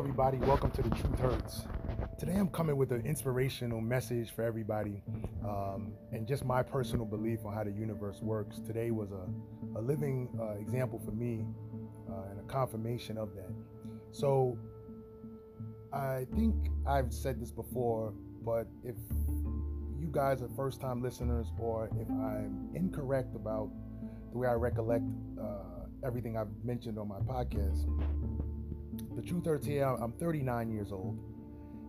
everybody. Welcome to the Truth Hurts. Today, I'm coming with an inspirational message for everybody um, and just my personal belief on how the universe works. Today was a, a living uh, example for me uh, and a confirmation of that. So, I think I've said this before, but if you guys are first time listeners or if I'm incorrect about the way I recollect uh, everything I've mentioned on my podcast, the truth hurts here. I'm 39 years old,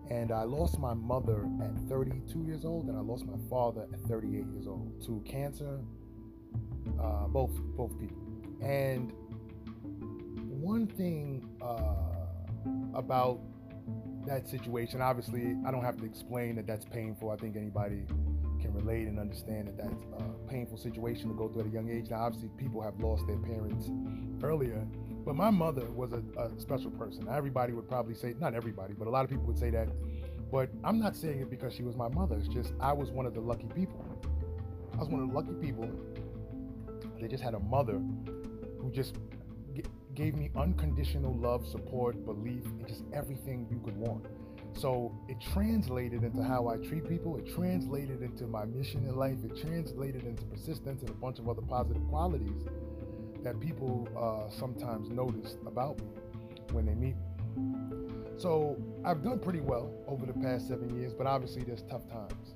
and I lost my mother at 32 years old, and I lost my father at 38 years old to cancer. Uh, both both people, and one thing uh, about that situation, obviously, I don't have to explain that that's painful. I think anybody can relate and understand that that's a painful situation to go through at a young age. Now, obviously, people have lost their parents earlier, but my mother was a, a special person. Everybody would probably say, not everybody, but a lot of people would say that. But I'm not saying it because she was my mother. It's just I was one of the lucky people. I was one of the lucky people. They just had a mother who just g- gave me unconditional love, support, belief, and just everything you could want. So it translated into how I treat people. It translated into my mission in life. It translated into persistence and a bunch of other positive qualities that people uh, sometimes notice about me when they meet me. So I've done pretty well over the past seven years, but obviously there's tough times.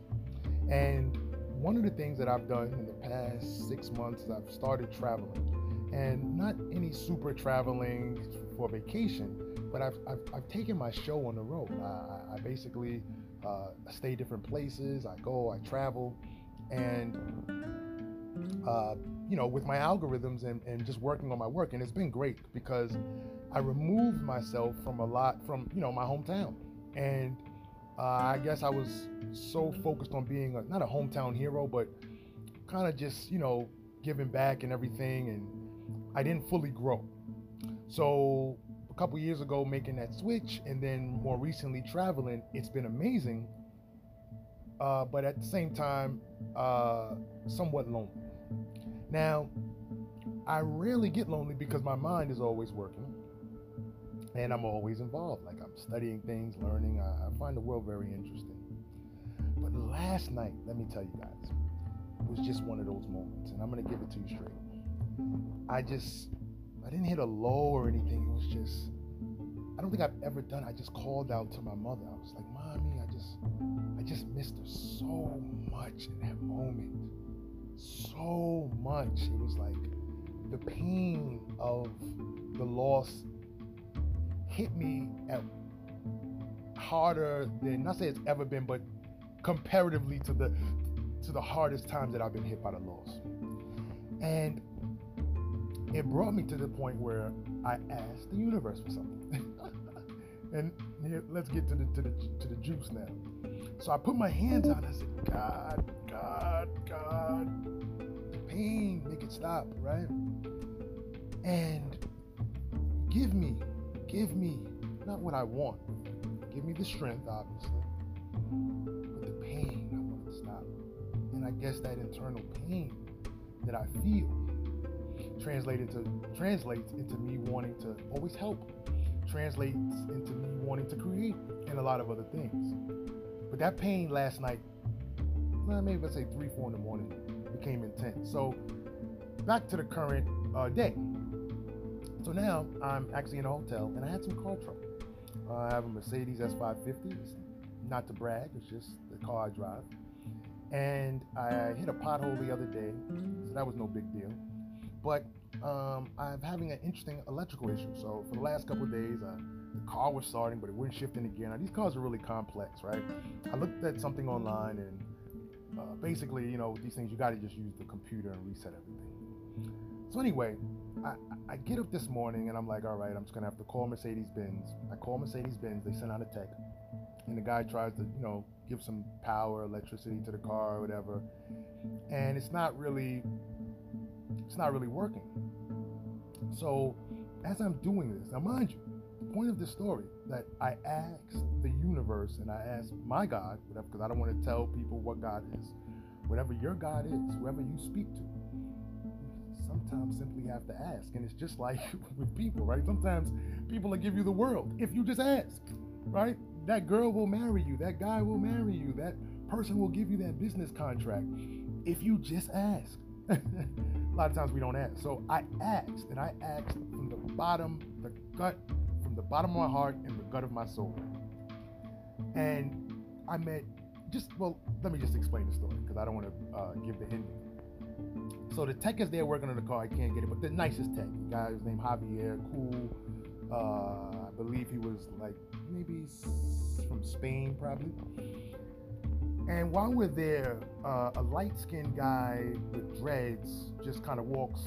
And one of the things that I've done in the past six months is I've started traveling. And not any super traveling for vacation, but I've, I've, I've taken my show on the road. I, I basically uh, stay different places, I go, I travel, and uh, you know, with my algorithms and, and just working on my work. And it's been great because I removed myself from a lot from, you know, my hometown. And uh, I guess I was so focused on being a, not a hometown hero, but kind of just, you know, giving back and everything. And I didn't fully grow. So a couple years ago, making that switch and then more recently traveling, it's been amazing. Uh, but at the same time, uh, somewhat lonely. Now, I rarely get lonely because my mind is always working and I'm always involved. Like I'm studying things, learning. I, I find the world very interesting. But last night, let me tell you guys, was just one of those moments, and I'm gonna give it to you straight. I just, I didn't hit a low or anything. It was just, I don't think I've ever done. I just called out to my mother. I was like, "Mommy, I just, I just missed her so much in that moment." So much. It was like the pain of the loss hit me at harder than not say it's ever been, but comparatively to the to the hardest times that I've been hit by the loss. And it brought me to the point where I asked the universe for something. and here, let's get to the to the to the juice now. So I put my hands out. I said, God, God, God, The pain, make it stop, right? And give me, give me, not what I want, give me the strength, obviously, but the pain, I want to stop. And I guess that internal pain that I feel translated to translates into me wanting to always help, translates into me wanting to create, and a lot of other things. But that pain last night, well, maybe let's say three, four in the morning, became intense. So back to the current uh, day. So now I'm actually in a hotel and I had some car trouble. Uh, I have a Mercedes S550. It's not to brag, it's just the car I drive. And I hit a pothole the other day, so that was no big deal. But um, I'm having an interesting electrical issue. So for the last couple of days, uh, the car was starting, but it wouldn't shift in again. Now, these cars are really complex, right? I looked at something online and uh, basically, you know, these things, you got to just use the computer and reset everything. So anyway, I, I get up this morning and I'm like, all right, I'm just gonna have to call Mercedes Benz. I call Mercedes Benz. They send out a tech, and the guy tries to, you know, give some power, electricity to the car or whatever, and it's not really, it's not really working. So as I'm doing this, now mind you, point of this story that I asked the universe and I asked my God, whatever, because I don't want to tell people what God is, whatever your God is, whoever you speak to. sometimes simply have to ask. And it's just like with people, right? Sometimes people will give you the world if you just ask, right? That girl will marry you. That guy will marry you. That person will give you that business contract if you just ask. a lot of times we don't ask. So I asked, and I asked from the bottom, the gut, bottom of my heart and the gut of my soul. And I met just, well, let me just explain the story because I don't want to uh, give the ending. So the tech is there working on the car. I can't get it, but the nicest tech. The guy was named Javier, cool. Uh, I believe he was like maybe from Spain, probably. And while we're there, uh, a light-skinned guy with dreads just kind of walks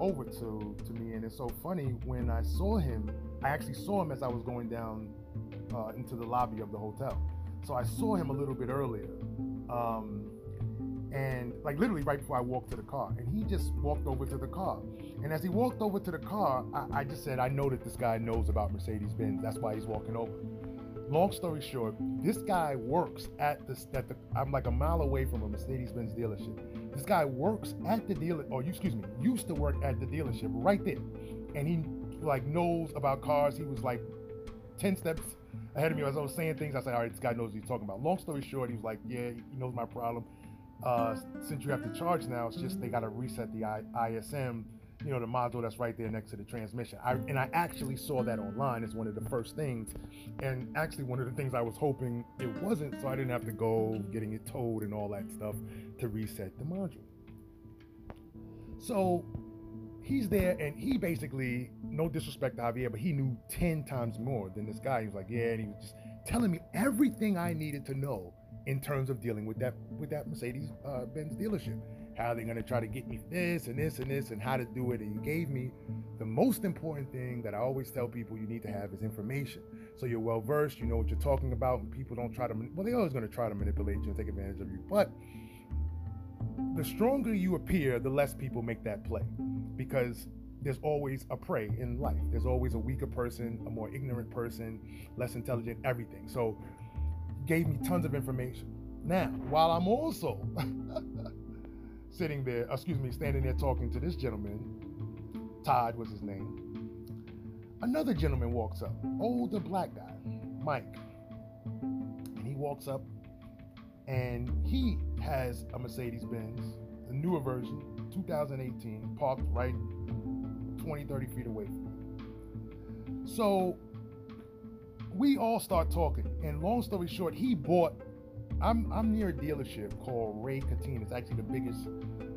over to to me, and it's so funny when I saw him. I actually saw him as I was going down uh, into the lobby of the hotel. So I saw him a little bit earlier. Um, and like literally right before I walked to the car. And he just walked over to the car. And as he walked over to the car, I, I just said, I know that this guy knows about Mercedes Benz. That's why he's walking over. Long story short, this guy works at the, at the I'm like a mile away from a Mercedes Benz dealership. This guy works at the dealer, or excuse me, used to work at the dealership right there. And he like knows about cars. He was like 10 steps ahead of me as I was saying things. I said, all right, this guy knows what he's talking about. Long story short, he was like, yeah, he knows my problem uh, since you have to charge now, it's just they got to reset the I- ISM, you know, the module that's right there next to the transmission. I, and I actually saw that online as one of the first things, and actually one of the things I was hoping it wasn't, so I didn't have to go getting it towed and all that stuff to reset the module. So he's there, and he basically, no disrespect to Javier, but he knew ten times more than this guy. He was like, yeah, and he was just telling me everything I needed to know in terms of dealing with that with that Mercedes uh, Benz dealership. How they're gonna try to get me this and this and this and how to do it. And you gave me the most important thing that I always tell people you need to have is information. So you're well versed, you know what you're talking about, and people don't try to well, they're always gonna try to manipulate you and take advantage of you. But the stronger you appear, the less people make that play. Because there's always a prey in life. There's always a weaker person, a more ignorant person, less intelligent, everything. So gave me tons of information. Now, while I'm also sitting there, excuse me, standing there talking to this gentleman, Todd was his name, another gentleman walks up, older black guy, Mike. And he walks up and he has a Mercedes Benz, the newer version, 2018, parked right 20, 30 feet away from me. So we all start talking. And long story short, he bought. I'm I'm near a dealership called Ray Catena. It's actually the biggest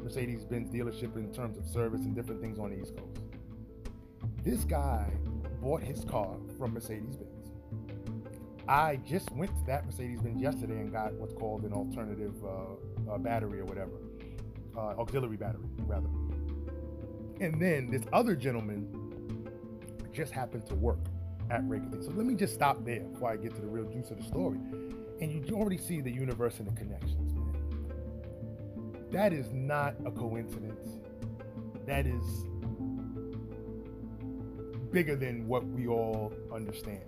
Mercedes-Benz dealership in terms of service and different things on the East Coast. This guy bought his car from Mercedes-Benz. I just went to that Mercedes-Benz yesterday and got what's called an alternative uh, uh, battery or whatever, uh, auxiliary battery rather. And then this other gentleman just happened to work at Ray Reykjavik. So let me just stop there before I get to the real juice of the story. And you already see the universe and the connections, man. That is not a coincidence. That is bigger than what we all understand.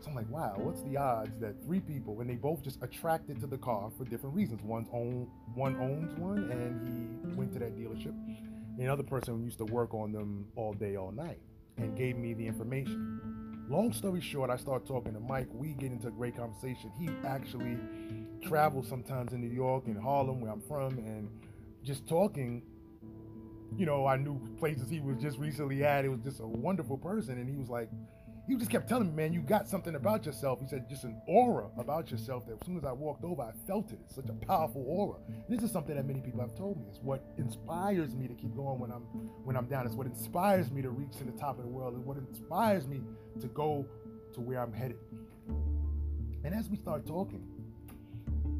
So I'm like, wow, what's the odds that three people, and they both just attracted to the car for different reasons. One's own, one owns one, and he went to that dealership. And another person used to work on them all day, all night, and gave me the information. Long story short, I start talking to Mike. We get into a great conversation. He actually travels sometimes in New York and Harlem, where I'm from, and just talking. You know, I knew places he was just recently at. It was just a wonderful person, and he was like, he just kept telling me, man, you got something about yourself. He said, just an aura about yourself that as soon as I walked over, I felt it. It's such a powerful aura. And this is something that many people have told me. It's what inspires me to keep going when I'm when I'm down. It's what inspires me to reach to the top of the world. It's what inspires me to go to where I'm headed. And as we start talking,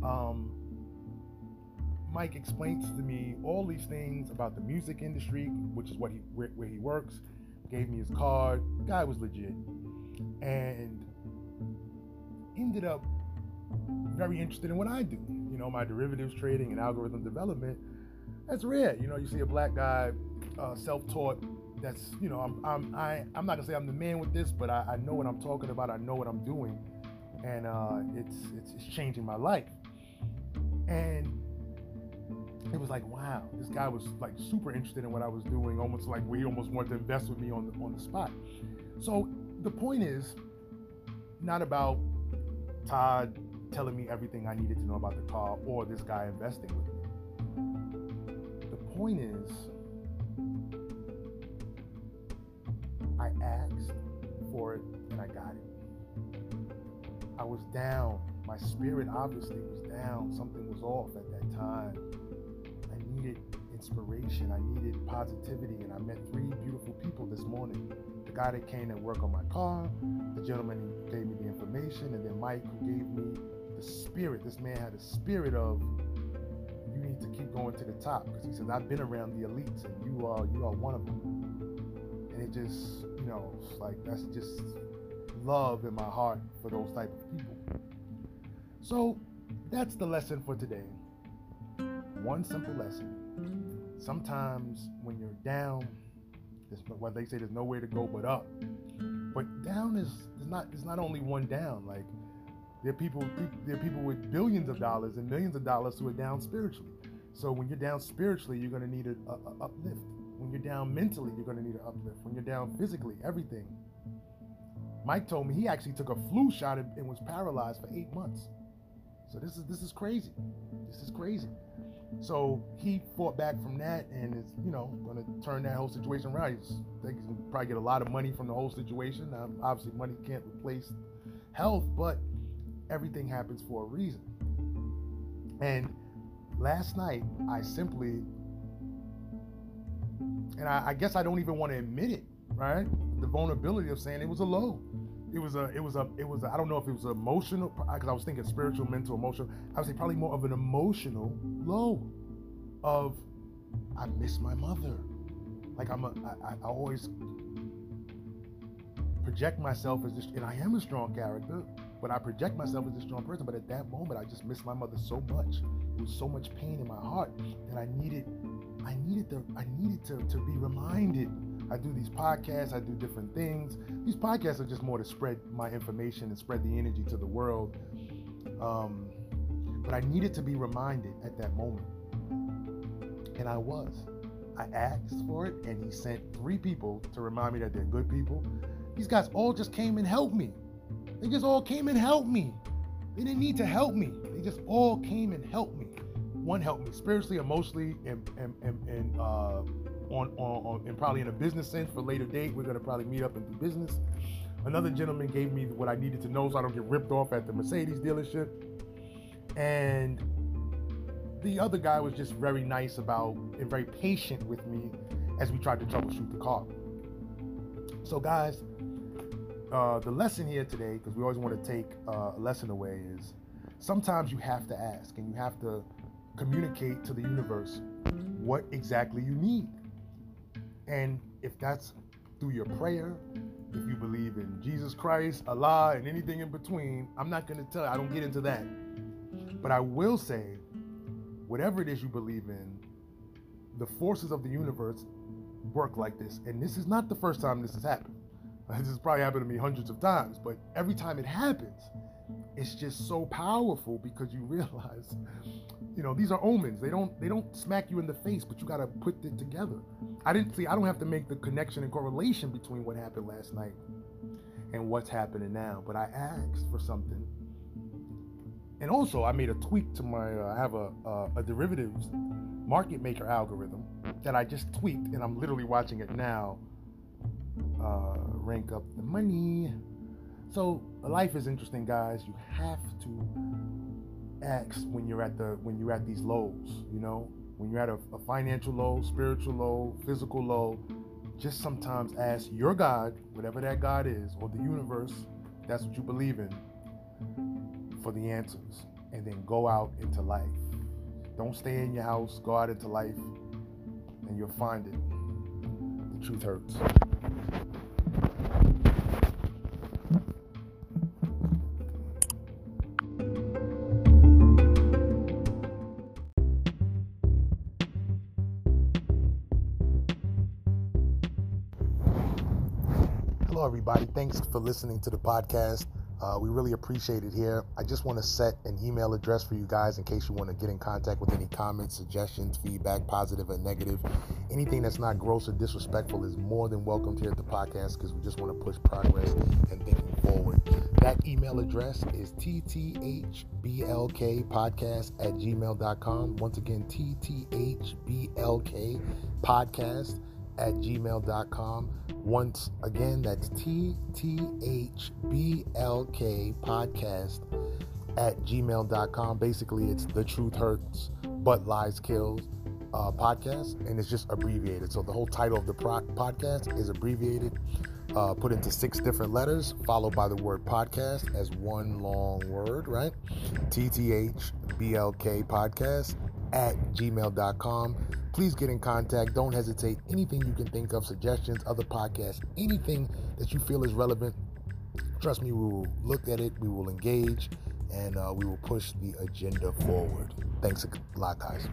um, Mike explains to me all these things about the music industry, which is what he where, where he works gave me his card. Guy was legit. And ended up very interested in what I do. You know, my derivatives trading and algorithm development. That's rare. You know, you see a black guy, uh, self-taught. That's you know, I'm I'm I, I'm not gonna say I'm the man with this, but I, I know what I'm talking about. I know what I'm doing, and uh, it's, it's it's changing my life. And it was like, wow, this guy was like super interested in what I was doing, almost like we almost wanted to invest with me on the on the spot. So the point is not about Todd telling me everything I needed to know about the car or this guy investing with me. The point is, I asked for it and I got it. I was down. My spirit obviously was down. Something was off at that time. Needed inspiration. I needed positivity. And I met three beautiful people this morning the guy that came and worked on my car, the gentleman who gave me the information, and then Mike who gave me the spirit. This man had a spirit of you need to keep going to the top because he says I've been around the elites and you are you are one of them. And it just you know like that's just love in my heart for those type of people. So that's the lesson for today. One simple lesson. Sometimes when you're down, well, they say there's nowhere to go but up. But down is there's not there's not only one down. Like there are people there are people with billions of dollars and millions of dollars who are down spiritually. So when you're down spiritually, you're going to need an uplift. When you're down mentally, you're going to need an uplift. When you're down physically, everything. Mike told me he actually took a flu shot and was paralyzed for eight months. So this is this is crazy. This is crazy. So he fought back from that and is, you know, going to turn that whole situation around. He's, think probably get a lot of money from the whole situation. Obviously, money can't replace health, but everything happens for a reason. And last night, I simply, and I, I guess I don't even want to admit it, right? The vulnerability of saying it was a low. It was a, it was a, it was. I don't know if it was emotional because I was thinking spiritual, mental, emotional. I would say probably more of an emotional low, of I miss my mother. Like I'm a, I, I always project myself as this, and I am a strong character, but I project myself as a strong person. But at that moment, I just missed my mother so much. It was so much pain in my heart that I needed, I needed to, I needed to, to be reminded. I do these podcasts, I do different things. These podcasts are just more to spread my information and spread the energy to the world. Um, but I needed to be reminded at that moment. And I was. I asked for it, and he sent three people to remind me that they're good people. These guys all just came and helped me. They just all came and helped me. They didn't need to help me. They just all came and helped me. One helped me spiritually, emotionally, and and and, and uh, on, on, on and probably in a business sense for later date. We're gonna probably meet up and do business. Another gentleman gave me what I needed to know so I don't get ripped off at the Mercedes dealership. And the other guy was just very nice about and very patient with me as we tried to troubleshoot the car. So, guys, uh, the lesson here today, because we always want to take uh, a lesson away, is sometimes you have to ask and you have to communicate to the universe what exactly you need. And if that's through your prayer, if you believe in Jesus Christ, Allah, and anything in between, I'm not going to tell you, I don't get into that. But I will say, whatever it is you believe in, the forces of the universe work like this. And this is not the first time this has happened. This has probably happened to me hundreds of times, but every time it happens, it's just so powerful because you realize, you know, these are omens. They don't they don't smack you in the face, but you got to put it together. I didn't see. I don't have to make the connection and correlation between what happened last night and what's happening now. But I asked for something, and also I made a tweak to my. Uh, I have a, a a derivatives market maker algorithm that I just tweaked, and I'm literally watching it now uh, rank up the money. So life is interesting, guys. You have to ask when you're at the when you're at these lows. You know, when you're at a, a financial low, spiritual low, physical low. Just sometimes ask your God, whatever that God is, or the universe, that's what you believe in, for the answers, and then go out into life. Don't stay in your house. Go out into life, and you'll find it. The truth hurts. Thanks for listening to the podcast. Uh, we really appreciate it here. I just want to set an email address for you guys in case you want to get in contact with any comments, suggestions, feedback, positive or negative. Anything that's not gross or disrespectful is more than welcomed here at the podcast because we just want to push progress and thinking forward. That email address is tthblkpodcast at gmail.com. Once again, tthblk podcast at gmail.com. Once again, that's TTHBLK podcast at gmail.com. Basically, it's The Truth Hurts, But Lies Kills uh, podcast, and it's just abbreviated. So the whole title of the pro- podcast is abbreviated, uh, put into six different letters, followed by the word podcast as one long word, right? TTHBLK podcast at gmail.com. Please get in contact. Don't hesitate. Anything you can think of, suggestions, other podcasts, anything that you feel is relevant, trust me, we will look at it, we will engage, and uh, we will push the agenda forward. Thanks a lot, guys.